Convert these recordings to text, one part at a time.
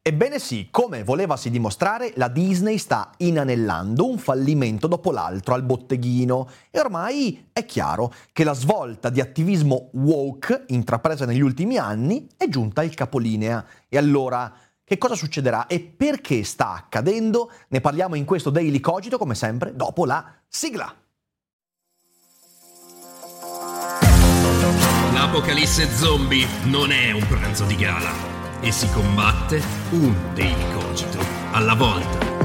Ebbene sì, come volevasi dimostrare, la Disney sta inanellando un fallimento dopo l'altro al botteghino e ormai è chiaro che la svolta di attivismo woke intrapresa negli ultimi anni è giunta al capolinea. E allora, che cosa succederà e perché sta accadendo? Ne parliamo in questo Daily Cogito, come sempre, dopo la sigla. L'apocalisse zombie non è un pranzo di gala e si combatte un Daily Cogito alla volta.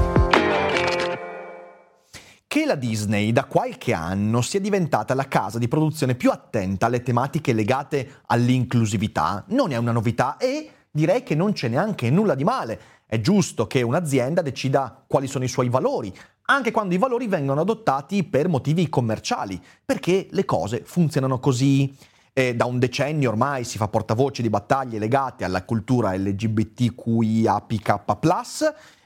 Che la Disney da qualche anno sia diventata la casa di produzione più attenta alle tematiche legate all'inclusività non è una novità e direi che non c'è neanche nulla di male. È giusto che un'azienda decida quali sono i suoi valori, anche quando i valori vengono adottati per motivi commerciali, perché le cose funzionano così. E da un decennio ormai si fa portavoce di battaglie legate alla cultura LGBTQIAPK,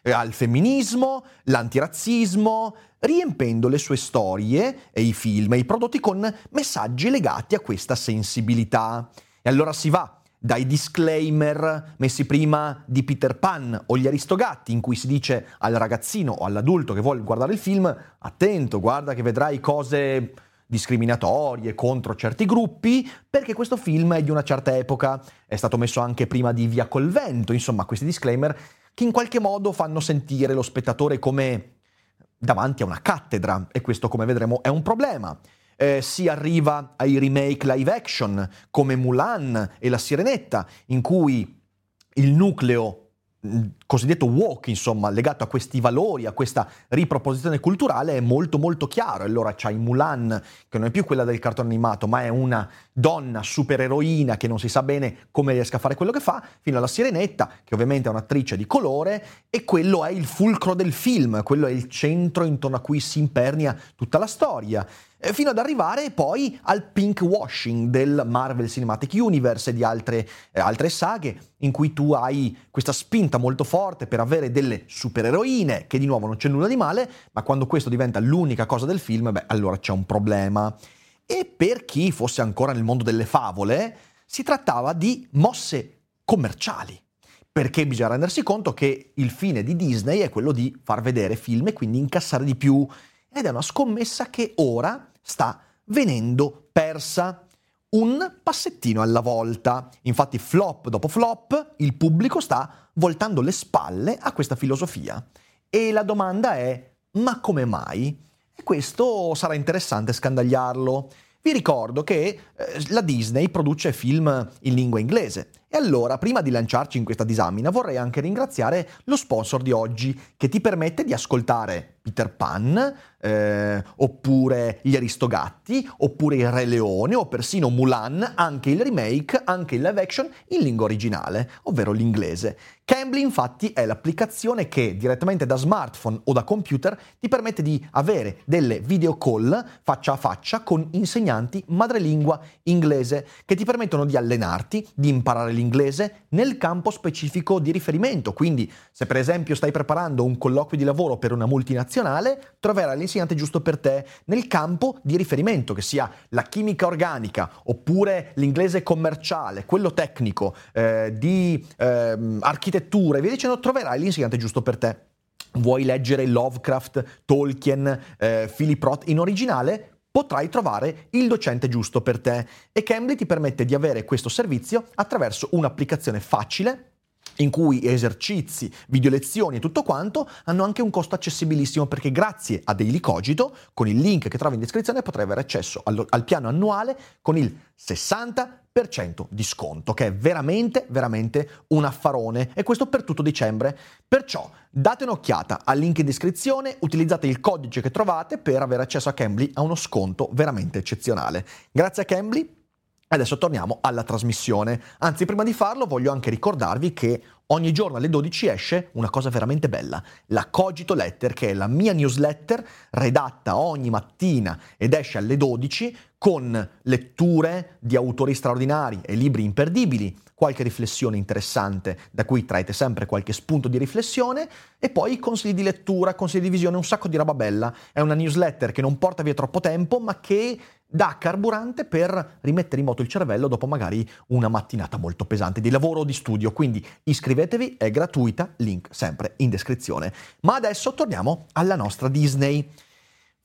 eh, al femminismo, l'antirazzismo, riempendo le sue storie e i film e i prodotti con messaggi legati a questa sensibilità. E allora si va dai disclaimer messi prima di Peter Pan o gli Aristogatti, in cui si dice al ragazzino o all'adulto che vuole guardare il film, attento, guarda che vedrai cose discriminatorie contro certi gruppi, perché questo film è di una certa epoca, è stato messo anche prima di Via col vento, insomma questi disclaimer che in qualche modo fanno sentire lo spettatore come davanti a una cattedra e questo come vedremo è un problema. Eh, si arriva ai remake live action come Mulan e La Sirenetta, in cui il nucleo cosiddetto walk, insomma, legato a questi valori, a questa riproposizione culturale, è molto molto chiaro. Allora c'hai Mulan, che non è più quella del cartone animato, ma è una donna supereroina che non si sa bene come riesca a fare quello che fa, fino alla Sirenetta, che ovviamente è un'attrice di colore, e quello è il fulcro del film, quello è il centro intorno a cui si impernia tutta la storia. Fino ad arrivare poi al pink washing del Marvel Cinematic Universe e di altre, eh, altre saghe, in cui tu hai questa spinta molto forte per avere delle supereroine, che di nuovo non c'è nulla di male, ma quando questo diventa l'unica cosa del film, beh, allora c'è un problema. E per chi fosse ancora nel mondo delle favole, si trattava di mosse commerciali. Perché bisogna rendersi conto che il fine di Disney è quello di far vedere film e quindi incassare di più. Ed è una scommessa che ora sta venendo persa un passettino alla volta. Infatti flop dopo flop il pubblico sta voltando le spalle a questa filosofia. E la domanda è ma come mai? E questo sarà interessante scandagliarlo. Vi ricordo che eh, la Disney produce film in lingua inglese e allora, prima di lanciarci in questa disamina, vorrei anche ringraziare lo sponsor di oggi che ti permette di ascoltare Peter Pan, eh, oppure Gli Aristogatti, oppure Il Re Leone, o persino Mulan, anche il remake, anche il live action in lingua originale, ovvero l'inglese. Cambly infatti è l'applicazione che direttamente da smartphone o da computer ti permette di avere delle video call faccia a faccia con insegnanti madrelingua inglese che ti permettono di allenarti, di imparare l'inglese nel campo specifico di riferimento. Quindi se per esempio stai preparando un colloquio di lavoro per una multinazionale, troverai l'insegnante giusto per te nel campo di riferimento, che sia la chimica organica oppure l'inglese commerciale, quello tecnico, eh, di eh, architettura e via dicendo, troverai l'insegnante giusto per te. vuoi leggere Lovecraft, Tolkien, eh, Philip Roth in originale, potrai trovare il docente giusto per te. E Cambly ti permette di avere questo servizio attraverso un'applicazione facile in cui esercizi, video lezioni e tutto quanto hanno anche un costo accessibilissimo perché grazie a Daily Cogito, con il link che trovi in descrizione, potrai avere accesso al, al piano annuale con il 60% di sconto, che è veramente, veramente un affarone e questo per tutto dicembre. Perciò date un'occhiata al link in descrizione, utilizzate il codice che trovate per avere accesso a Cambly a uno sconto veramente eccezionale. Grazie a Cambly Adesso torniamo alla trasmissione. Anzi, prima di farlo voglio anche ricordarvi che ogni giorno alle 12 esce una cosa veramente bella, la Cogito Letter, che è la mia newsletter redatta ogni mattina ed esce alle 12 con letture di autori straordinari e libri imperdibili, qualche riflessione interessante da cui traete sempre qualche spunto di riflessione e poi consigli di lettura, consigli di visione, un sacco di roba bella. È una newsletter che non porta via troppo tempo, ma che dà carburante per rimettere in moto il cervello dopo magari una mattinata molto pesante di lavoro o di studio. Quindi iscrivetevi, è gratuita, link sempre in descrizione. Ma adesso torniamo alla nostra Disney.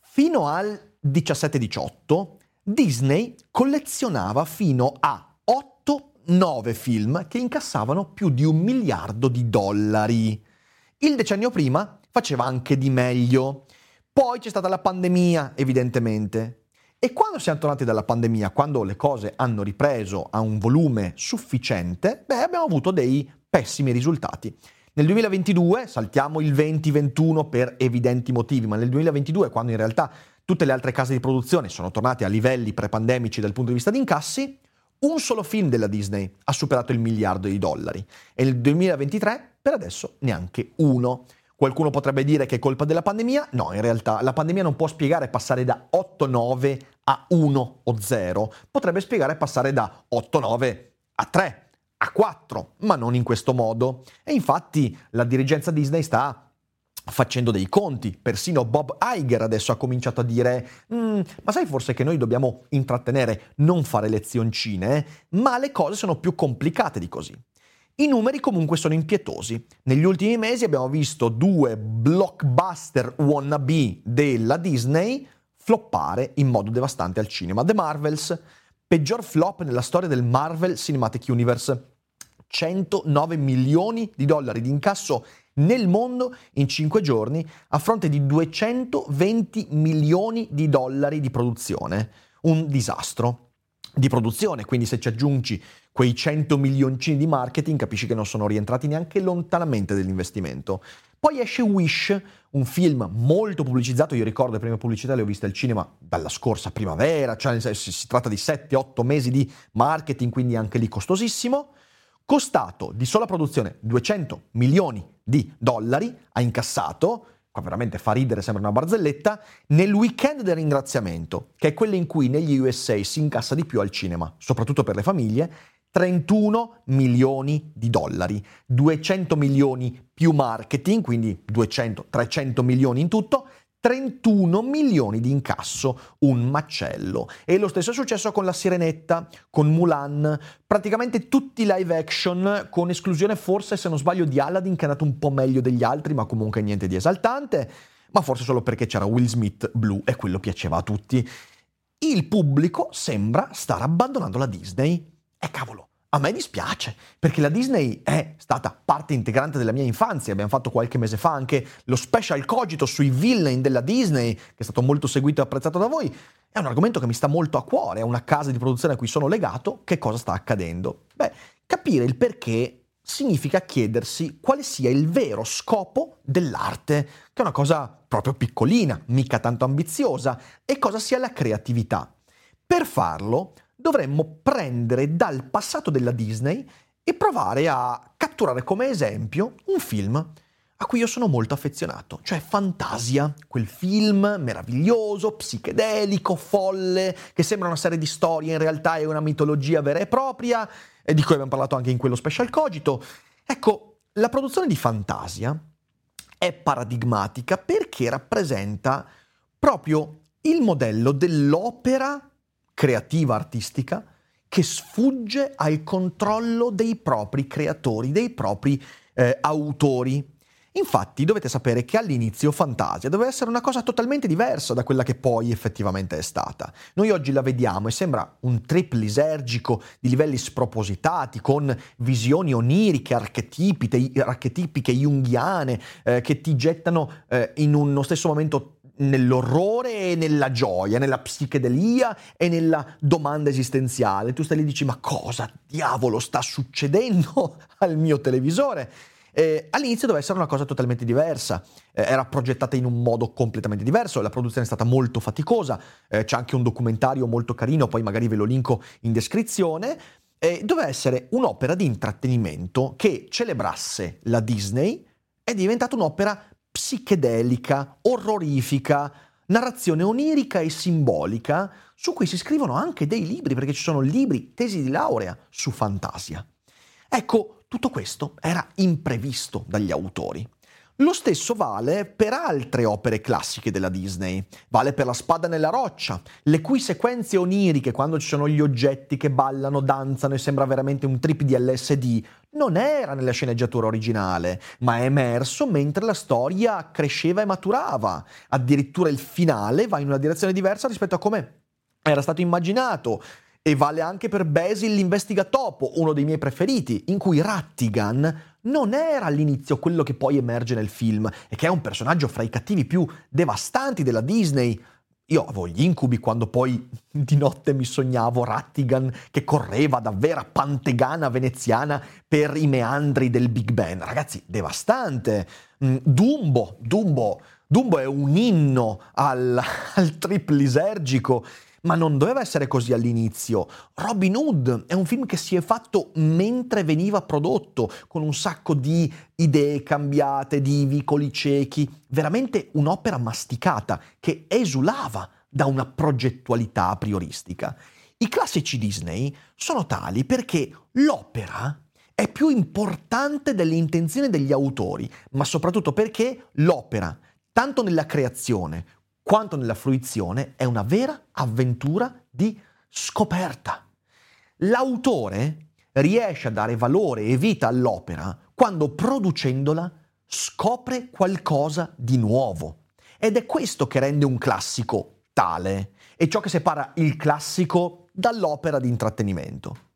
Fino al 17-18 Disney collezionava fino a 8-9 film che incassavano più di un miliardo di dollari. Il decennio prima faceva anche di meglio. Poi c'è stata la pandemia, evidentemente, e quando siamo tornati dalla pandemia, quando le cose hanno ripreso a un volume sufficiente, beh, abbiamo avuto dei pessimi risultati. Nel 2022, saltiamo il 2021 per evidenti motivi, ma nel 2022, quando in realtà tutte le altre case di produzione sono tornate a livelli prepandemici dal punto di vista di incassi, un solo film della Disney ha superato il miliardo di dollari e nel 2023 per adesso neanche uno. Qualcuno potrebbe dire che è colpa della pandemia? No, in realtà la pandemia non può spiegare passare da 8-9 a 1 o 0, potrebbe spiegare passare da 8-9 a 3, a 4, ma non in questo modo. E infatti la dirigenza Disney sta facendo dei conti. Persino Bob Iger adesso ha cominciato a dire: mm, Ma sai forse che noi dobbiamo intrattenere, non fare lezioncine? Ma le cose sono più complicate di così. I numeri comunque sono impietosi. Negli ultimi mesi abbiamo visto due blockbuster wannabe della Disney floppare in modo devastante al cinema. The Marvels, peggior flop nella storia del Marvel Cinematic Universe. 109 milioni di dollari di incasso nel mondo in 5 giorni a fronte di 220 milioni di dollari di produzione. Un disastro di produzione, quindi se ci aggiungi quei 100 milioncini di marketing capisci che non sono rientrati neanche lontanamente dell'investimento. Poi esce Wish, un film molto pubblicizzato, io ricordo le prime pubblicità le ho viste al cinema dalla scorsa primavera, cioè si, tratta di 7-8 mesi di marketing, quindi anche lì costosissimo, costato di sola produzione 200 milioni di dollari, ha incassato qua veramente fa ridere, sembra una barzelletta, nel weekend del ringraziamento, che è quello in cui negli USA si incassa di più al cinema, soprattutto per le famiglie, 31 milioni di dollari, 200 milioni più marketing, quindi 200, 300 milioni in tutto, 31 milioni di incasso, un macello. E lo stesso è successo con La Sirenetta, con Mulan, praticamente tutti live action, con esclusione forse, se non sbaglio, di Aladdin, che è andato un po' meglio degli altri, ma comunque niente di esaltante, ma forse solo perché c'era Will Smith blu e quello piaceva a tutti. Il pubblico sembra star abbandonando la Disney. E cavolo, a me dispiace, perché la Disney è stata parte integrante della mia infanzia. Abbiamo fatto qualche mese fa anche lo special cogito sui villain della Disney, che è stato molto seguito e apprezzato da voi. È un argomento che mi sta molto a cuore, è una casa di produzione a cui sono legato. Che cosa sta accadendo? Beh, capire il perché significa chiedersi quale sia il vero scopo dell'arte, che è una cosa proprio piccolina, mica tanto ambiziosa, e cosa sia la creatività. Per farlo dovremmo prendere dal passato della Disney e provare a catturare come esempio un film a cui io sono molto affezionato, cioè Fantasia, quel film meraviglioso, psichedelico, folle, che sembra una serie di storie, in realtà è una mitologia vera e propria, e di cui abbiamo parlato anche in quello special cogito. Ecco, la produzione di Fantasia è paradigmatica perché rappresenta proprio il modello dell'opera creativa artistica che sfugge al controllo dei propri creatori, dei propri eh, autori. Infatti dovete sapere che all'inizio Fantasia doveva essere una cosa totalmente diversa da quella che poi effettivamente è stata. Noi oggi la vediamo e sembra un trip lisergico di livelli spropositati, con visioni oniriche, archetipiche, archetipiche junghiane, eh, che ti gettano eh, in uno stesso momento nell'orrore e nella gioia, nella psichedelia e nella domanda esistenziale. Tu stai lì e dici ma cosa diavolo sta succedendo al mio televisore? Eh, all'inizio doveva essere una cosa totalmente diversa, eh, era progettata in un modo completamente diverso, la produzione è stata molto faticosa, eh, c'è anche un documentario molto carino, poi magari ve lo linko in descrizione, doveva essere un'opera di intrattenimento che celebrasse la Disney, è diventata un'opera psichedelica, orrorifica, narrazione onirica e simbolica, su cui si scrivono anche dei libri, perché ci sono libri, tesi di laurea su fantasia. Ecco, tutto questo era imprevisto dagli autori. Lo stesso vale per altre opere classiche della Disney, vale per La spada nella roccia, le cui sequenze oniriche, quando ci sono gli oggetti che ballano, danzano e sembra veramente un trip di LSD, non era nella sceneggiatura originale, ma è emerso mentre la storia cresceva e maturava. Addirittura il finale va in una direzione diversa rispetto a come era stato immaginato. E vale anche per Basil l'investigatopo, uno dei miei preferiti, in cui Rattigan non era all'inizio quello che poi emerge nel film e che è un personaggio fra i cattivi più devastanti della Disney. Io avevo gli incubi quando poi di notte mi sognavo Rattigan che correva da vera pantegana veneziana per i meandri del Big Ben. Ragazzi, devastante. Mm, Dumbo, Dumbo, Dumbo è un inno al, al trip lisergico ma non doveva essere così all'inizio. Robin Hood è un film che si è fatto mentre veniva prodotto, con un sacco di idee cambiate, di vicoli ciechi, veramente un'opera masticata che esulava da una progettualità prioristica. I classici Disney sono tali perché l'opera è più importante delle intenzioni degli autori, ma soprattutto perché l'opera, tanto nella creazione quanto nella fruizione è una vera avventura di scoperta. L'autore riesce a dare valore e vita all'opera quando producendola scopre qualcosa di nuovo. Ed è questo che rende un classico tale, è ciò che separa il classico dall'opera di intrattenimento.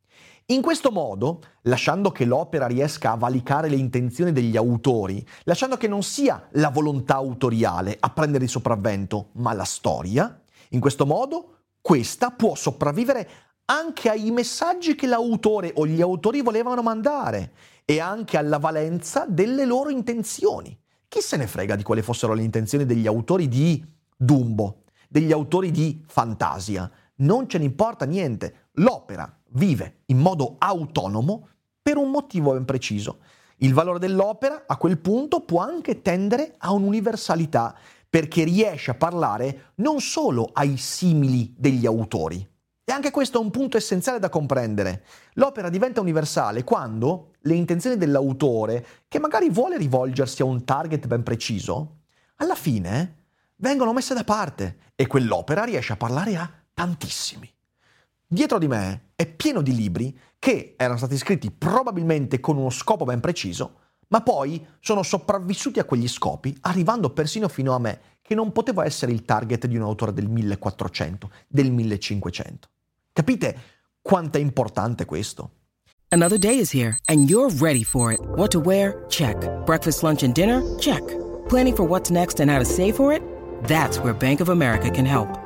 In questo modo, lasciando che l'opera riesca a valicare le intenzioni degli autori, lasciando che non sia la volontà autoriale a prendere il sopravvento, ma la storia, in questo modo questa può sopravvivere anche ai messaggi che l'autore o gli autori volevano mandare e anche alla valenza delle loro intenzioni. Chi se ne frega di quali fossero le intenzioni degli autori di Dumbo, degli autori di Fantasia? Non ce ne importa niente. L'opera vive in modo autonomo per un motivo ben preciso. Il valore dell'opera a quel punto può anche tendere a un'universalità perché riesce a parlare non solo ai simili degli autori. E anche questo è un punto essenziale da comprendere. L'opera diventa universale quando le intenzioni dell'autore, che magari vuole rivolgersi a un target ben preciso, alla fine vengono messe da parte e quell'opera riesce a parlare a tantissimi. Dietro di me è pieno di libri che erano stati scritti probabilmente con uno scopo ben preciso, ma poi sono sopravvissuti a quegli scopi, arrivando persino fino a me, che non potevo essere il target di un autore del 1400, del 1500. Capite quanto è importante questo? Another day is here and you're ready for it. What to wear? Check. Breakfast, lunch and dinner? Check. Planning for what's next and how to save for it? That's where Bank of America can help.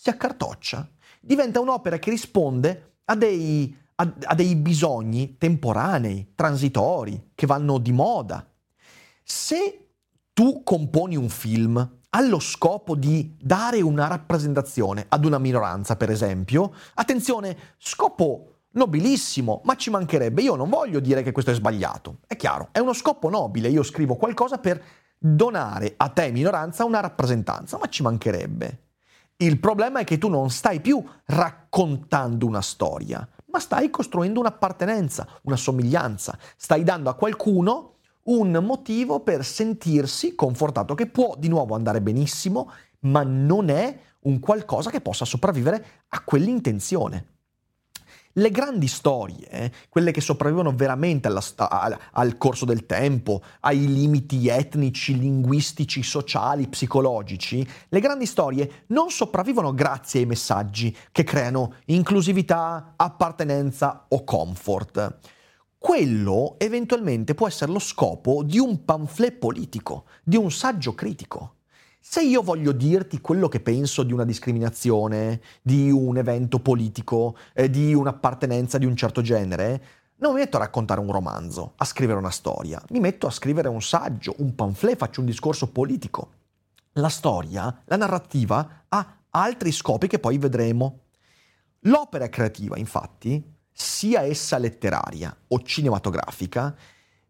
si accartoccia, diventa un'opera che risponde a dei, a, a dei bisogni temporanei, transitori, che vanno di moda. Se tu componi un film allo scopo di dare una rappresentazione ad una minoranza, per esempio, attenzione, scopo nobilissimo, ma ci mancherebbe, io non voglio dire che questo è sbagliato, è chiaro, è uno scopo nobile, io scrivo qualcosa per donare a te minoranza una rappresentanza, ma ci mancherebbe. Il problema è che tu non stai più raccontando una storia, ma stai costruendo un'appartenenza, una somiglianza, stai dando a qualcuno un motivo per sentirsi confortato, che può di nuovo andare benissimo, ma non è un qualcosa che possa sopravvivere a quell'intenzione. Le grandi storie, eh, quelle che sopravvivono veramente alla, al, al corso del tempo, ai limiti etnici, linguistici, sociali, psicologici, le grandi storie non sopravvivono grazie ai messaggi che creano inclusività, appartenenza o comfort. Quello eventualmente può essere lo scopo di un pamphlet politico, di un saggio critico. Se io voglio dirti quello che penso di una discriminazione, di un evento politico, eh, di un'appartenenza di un certo genere, non mi metto a raccontare un romanzo, a scrivere una storia, mi metto a scrivere un saggio, un pamphlet, faccio un discorso politico. La storia, la narrativa, ha altri scopi che poi vedremo. L'opera creativa, infatti, sia essa letteraria o cinematografica,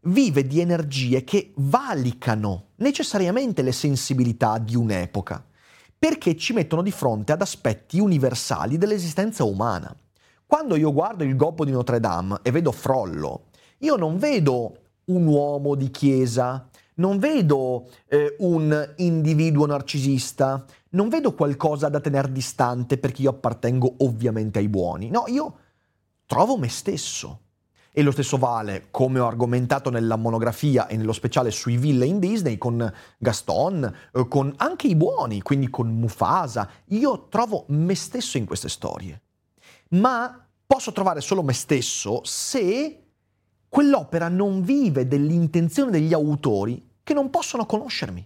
vive di energie che valicano necessariamente le sensibilità di un'epoca, perché ci mettono di fronte ad aspetti universali dell'esistenza umana. Quando io guardo il gobbo di Notre Dame e vedo Frollo, io non vedo un uomo di chiesa, non vedo eh, un individuo narcisista, non vedo qualcosa da tenere distante perché io appartengo ovviamente ai buoni. No, io trovo me stesso. E lo stesso vale, come ho argomentato nella monografia e nello speciale sui villain Disney, con Gaston, eh, con anche i buoni, quindi con Mufasa. Io trovo me stesso in queste storie. Ma posso trovare solo me stesso se quell'opera non vive dell'intenzione degli autori che non possono conoscermi.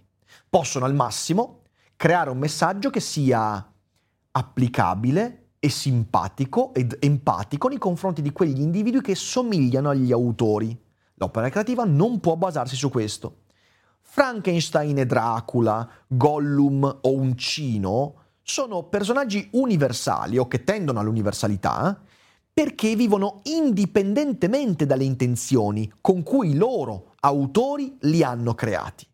Possono al massimo creare un messaggio che sia applicabile e simpatico ed empatico nei confronti di quegli individui che somigliano agli autori. L'opera creativa non può basarsi su questo. Frankenstein e Dracula, Gollum o Uncino sono personaggi universali o che tendono all'universalità perché vivono indipendentemente dalle intenzioni con cui i loro autori li hanno creati.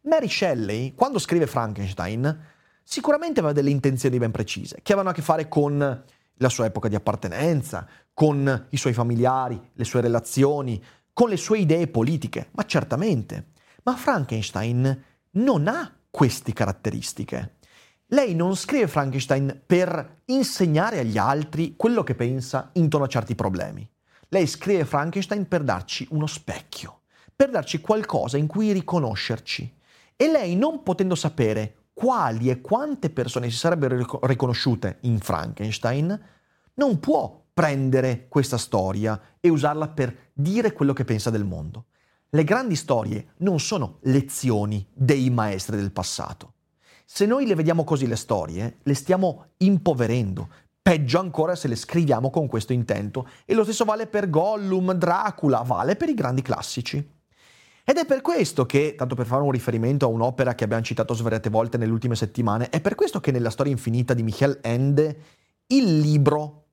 Mary Shelley, quando scrive Frankenstein, sicuramente aveva delle intenzioni ben precise, che avevano a che fare con la sua epoca di appartenenza, con i suoi familiari, le sue relazioni, con le sue idee politiche, ma certamente. Ma Frankenstein non ha queste caratteristiche. Lei non scrive Frankenstein per insegnare agli altri quello che pensa intorno a certi problemi. Lei scrive Frankenstein per darci uno specchio, per darci qualcosa in cui riconoscerci. E lei, non potendo sapere quali e quante persone si sarebbero riconosciute in Frankenstein, non può prendere questa storia e usarla per dire quello che pensa del mondo. Le grandi storie non sono lezioni dei maestri del passato. Se noi le vediamo così le storie, le stiamo impoverendo. Peggio ancora se le scriviamo con questo intento. E lo stesso vale per Gollum, Dracula, vale per i grandi classici. Ed è per questo che, tanto per fare un riferimento a un'opera che abbiamo citato svariate volte nelle ultime settimane, è per questo che nella storia infinita di Michel Ende il libro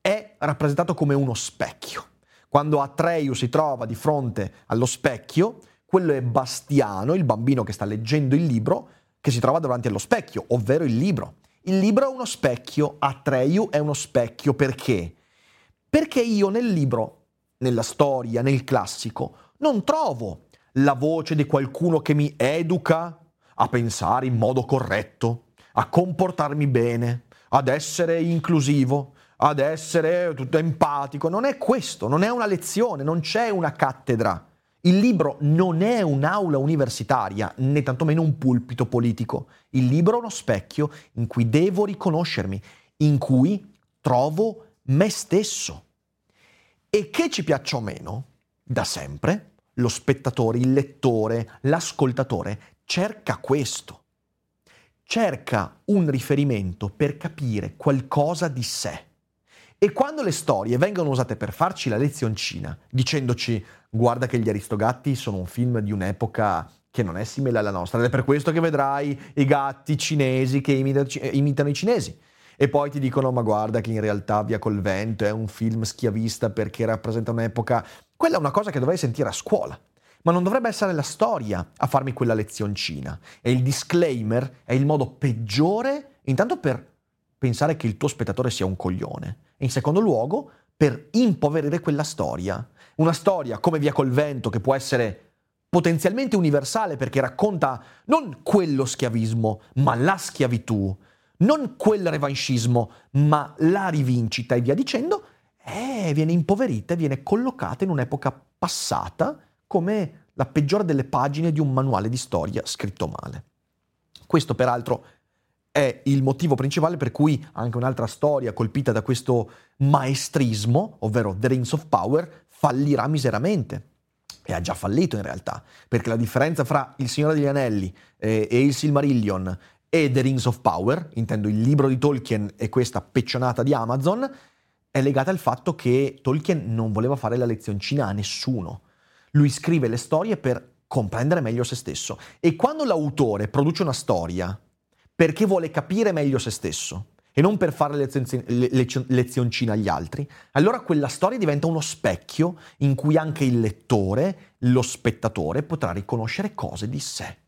è rappresentato come uno specchio. Quando Atreyu si trova di fronte allo specchio, quello è Bastiano, il bambino che sta leggendo il libro, che si trova davanti allo specchio, ovvero il libro. Il libro è uno specchio, Atreyu è uno specchio perché? Perché io nel libro, nella storia, nel classico, non trovo la voce di qualcuno che mi educa a pensare in modo corretto, a comportarmi bene, ad essere inclusivo, ad essere tutto empatico. Non è questo, non è una lezione, non c'è una cattedra. Il libro non è un'aula universitaria, né tantomeno un pulpito politico. Il libro è uno specchio in cui devo riconoscermi, in cui trovo me stesso. E che ci piaccia o meno, da sempre, lo spettatore, il lettore, l'ascoltatore cerca questo. Cerca un riferimento per capire qualcosa di sé. E quando le storie vengono usate per farci la lezioncina, dicendoci guarda che gli Aristogatti sono un film di un'epoca che non è simile alla nostra, ed è per questo che vedrai i gatti cinesi che imitano i cinesi. E poi ti dicono ma guarda che in realtà Via col vento è un film schiavista perché rappresenta un'epoca quella è una cosa che dovrei sentire a scuola. Ma non dovrebbe essere la storia a farmi quella lezioncina. E il disclaimer è il modo peggiore, intanto per pensare che il tuo spettatore sia un coglione, e in secondo luogo per impoverire quella storia. Una storia come Via col vento che può essere potenzialmente universale perché racconta non quello schiavismo, ma la schiavitù, non quel revanchismo, ma la rivincita e via dicendo, eh, viene impoverita e viene collocata in un'epoca passata come la peggiore delle pagine di un manuale di storia scritto male. Questo peraltro è il motivo principale per cui anche un'altra storia colpita da questo maestrismo, ovvero The Rings of Power, fallirà miseramente. E ha già fallito in realtà, perché la differenza fra Il Signore degli Anelli eh, e il Silmarillion e The Rings of Power, intendo il libro di Tolkien e questa peccionata di Amazon, è legata al fatto che Tolkien non voleva fare la lezioncina a nessuno. Lui scrive le storie per comprendere meglio se stesso. E quando l'autore produce una storia perché vuole capire meglio se stesso e non per fare lezioncina agli altri, allora quella storia diventa uno specchio in cui anche il lettore, lo spettatore, potrà riconoscere cose di sé.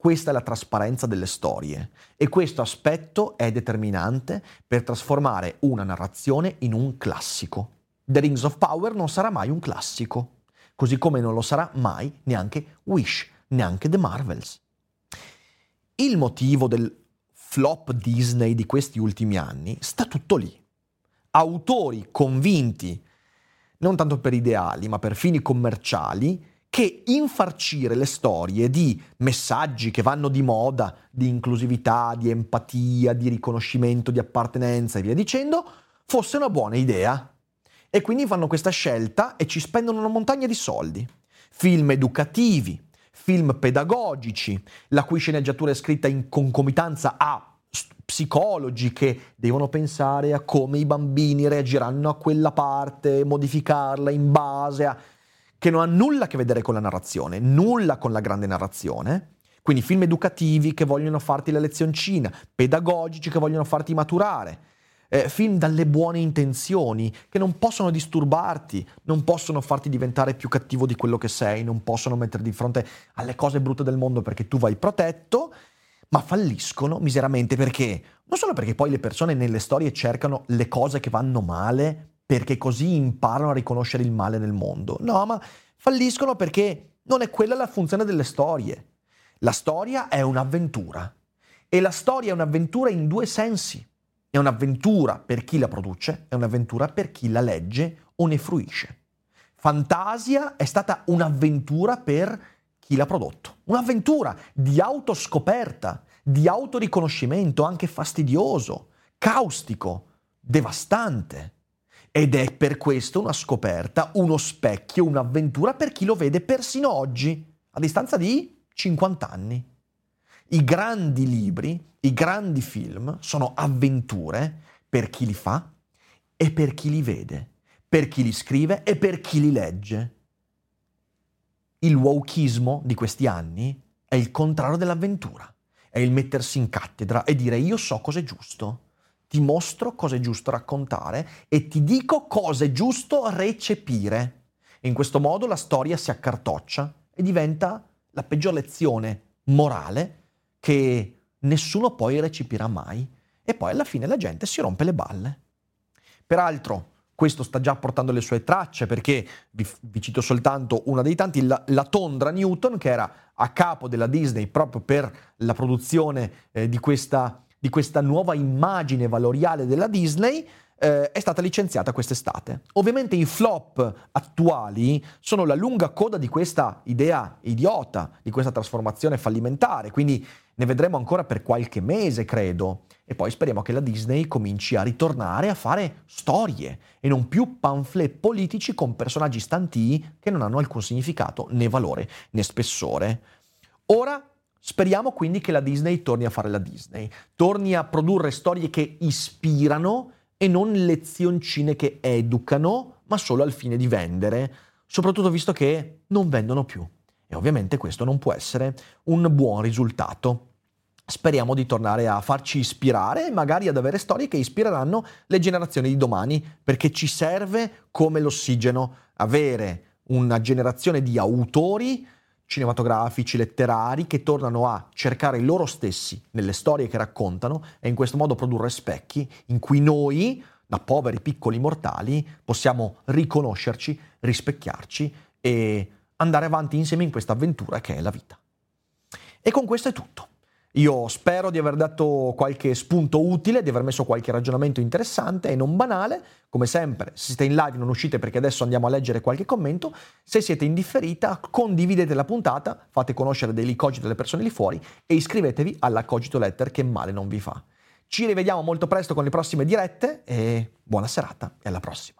Questa è la trasparenza delle storie e questo aspetto è determinante per trasformare una narrazione in un classico. The Rings of Power non sarà mai un classico, così come non lo sarà mai neanche Wish, neanche The Marvels. Il motivo del flop Disney di questi ultimi anni sta tutto lì. Autori convinti, non tanto per ideali, ma per fini commerciali, che infarcire le storie di messaggi che vanno di moda, di inclusività, di empatia, di riconoscimento, di appartenenza e via dicendo, fosse una buona idea. E quindi fanno questa scelta e ci spendono una montagna di soldi. Film educativi, film pedagogici, la cui sceneggiatura è scritta in concomitanza a psicologi che devono pensare a come i bambini reagiranno a quella parte, modificarla in base a che non ha nulla a che vedere con la narrazione, nulla con la grande narrazione. Quindi film educativi che vogliono farti la lezioncina, pedagogici che vogliono farti maturare, eh, film dalle buone intenzioni che non possono disturbarti, non possono farti diventare più cattivo di quello che sei, non possono metterti di fronte alle cose brutte del mondo perché tu vai protetto, ma falliscono miseramente perché? Non solo perché poi le persone nelle storie cercano le cose che vanno male perché così imparano a riconoscere il male nel mondo. No, ma falliscono perché non è quella la funzione delle storie. La storia è un'avventura e la storia è un'avventura in due sensi. È un'avventura per chi la produce, è un'avventura per chi la legge o ne fruisce. Fantasia è stata un'avventura per chi l'ha prodotto. Un'avventura di autoscoperta, di autoriconoscimento anche fastidioso, caustico, devastante. Ed è per questo una scoperta, uno specchio, un'avventura per chi lo vede persino oggi, a distanza di 50 anni. I grandi libri, i grandi film sono avventure per chi li fa e per chi li vede, per chi li scrive e per chi li legge. Il wokismo di questi anni è il contrario dell'avventura, è il mettersi in cattedra e dire io so cosa è giusto ti mostro cosa è giusto raccontare e ti dico cosa è giusto recepire. in questo modo la storia si accartoccia e diventa la peggior lezione morale che nessuno poi recepirà mai e poi alla fine la gente si rompe le balle. Peraltro, questo sta già portando le sue tracce perché vi, vi cito soltanto una dei tanti, la, la, Tondra Newton che era a capo della Disney proprio per la produzione eh, di questa di questa nuova immagine valoriale della Disney eh, è stata licenziata quest'estate. Ovviamente i flop attuali sono la lunga coda di questa idea idiota, di questa trasformazione fallimentare, quindi ne vedremo ancora per qualche mese, credo. E poi speriamo che la Disney cominci a ritornare a fare storie e non più pamphlet politici con personaggi stantii che non hanno alcun significato, né valore, né spessore. Ora Speriamo quindi che la Disney torni a fare la Disney, torni a produrre storie che ispirano e non lezioncine che educano, ma solo al fine di vendere, soprattutto visto che non vendono più. E ovviamente questo non può essere un buon risultato. Speriamo di tornare a farci ispirare e magari ad avere storie che ispireranno le generazioni di domani, perché ci serve come l'ossigeno avere una generazione di autori cinematografici, letterari, che tornano a cercare loro stessi nelle storie che raccontano e in questo modo produrre specchi in cui noi, da poveri piccoli mortali, possiamo riconoscerci, rispecchiarci e andare avanti insieme in questa avventura che è la vita. E con questo è tutto. Io spero di aver dato qualche spunto utile, di aver messo qualche ragionamento interessante e non banale. Come sempre, se siete in live non uscite perché adesso andiamo a leggere qualche commento. Se siete in differita, condividete la puntata, fate conoscere dei cogito delle persone lì fuori e iscrivetevi alla Cogito Letter che male non vi fa. Ci rivediamo molto presto con le prossime dirette e buona serata e alla prossima.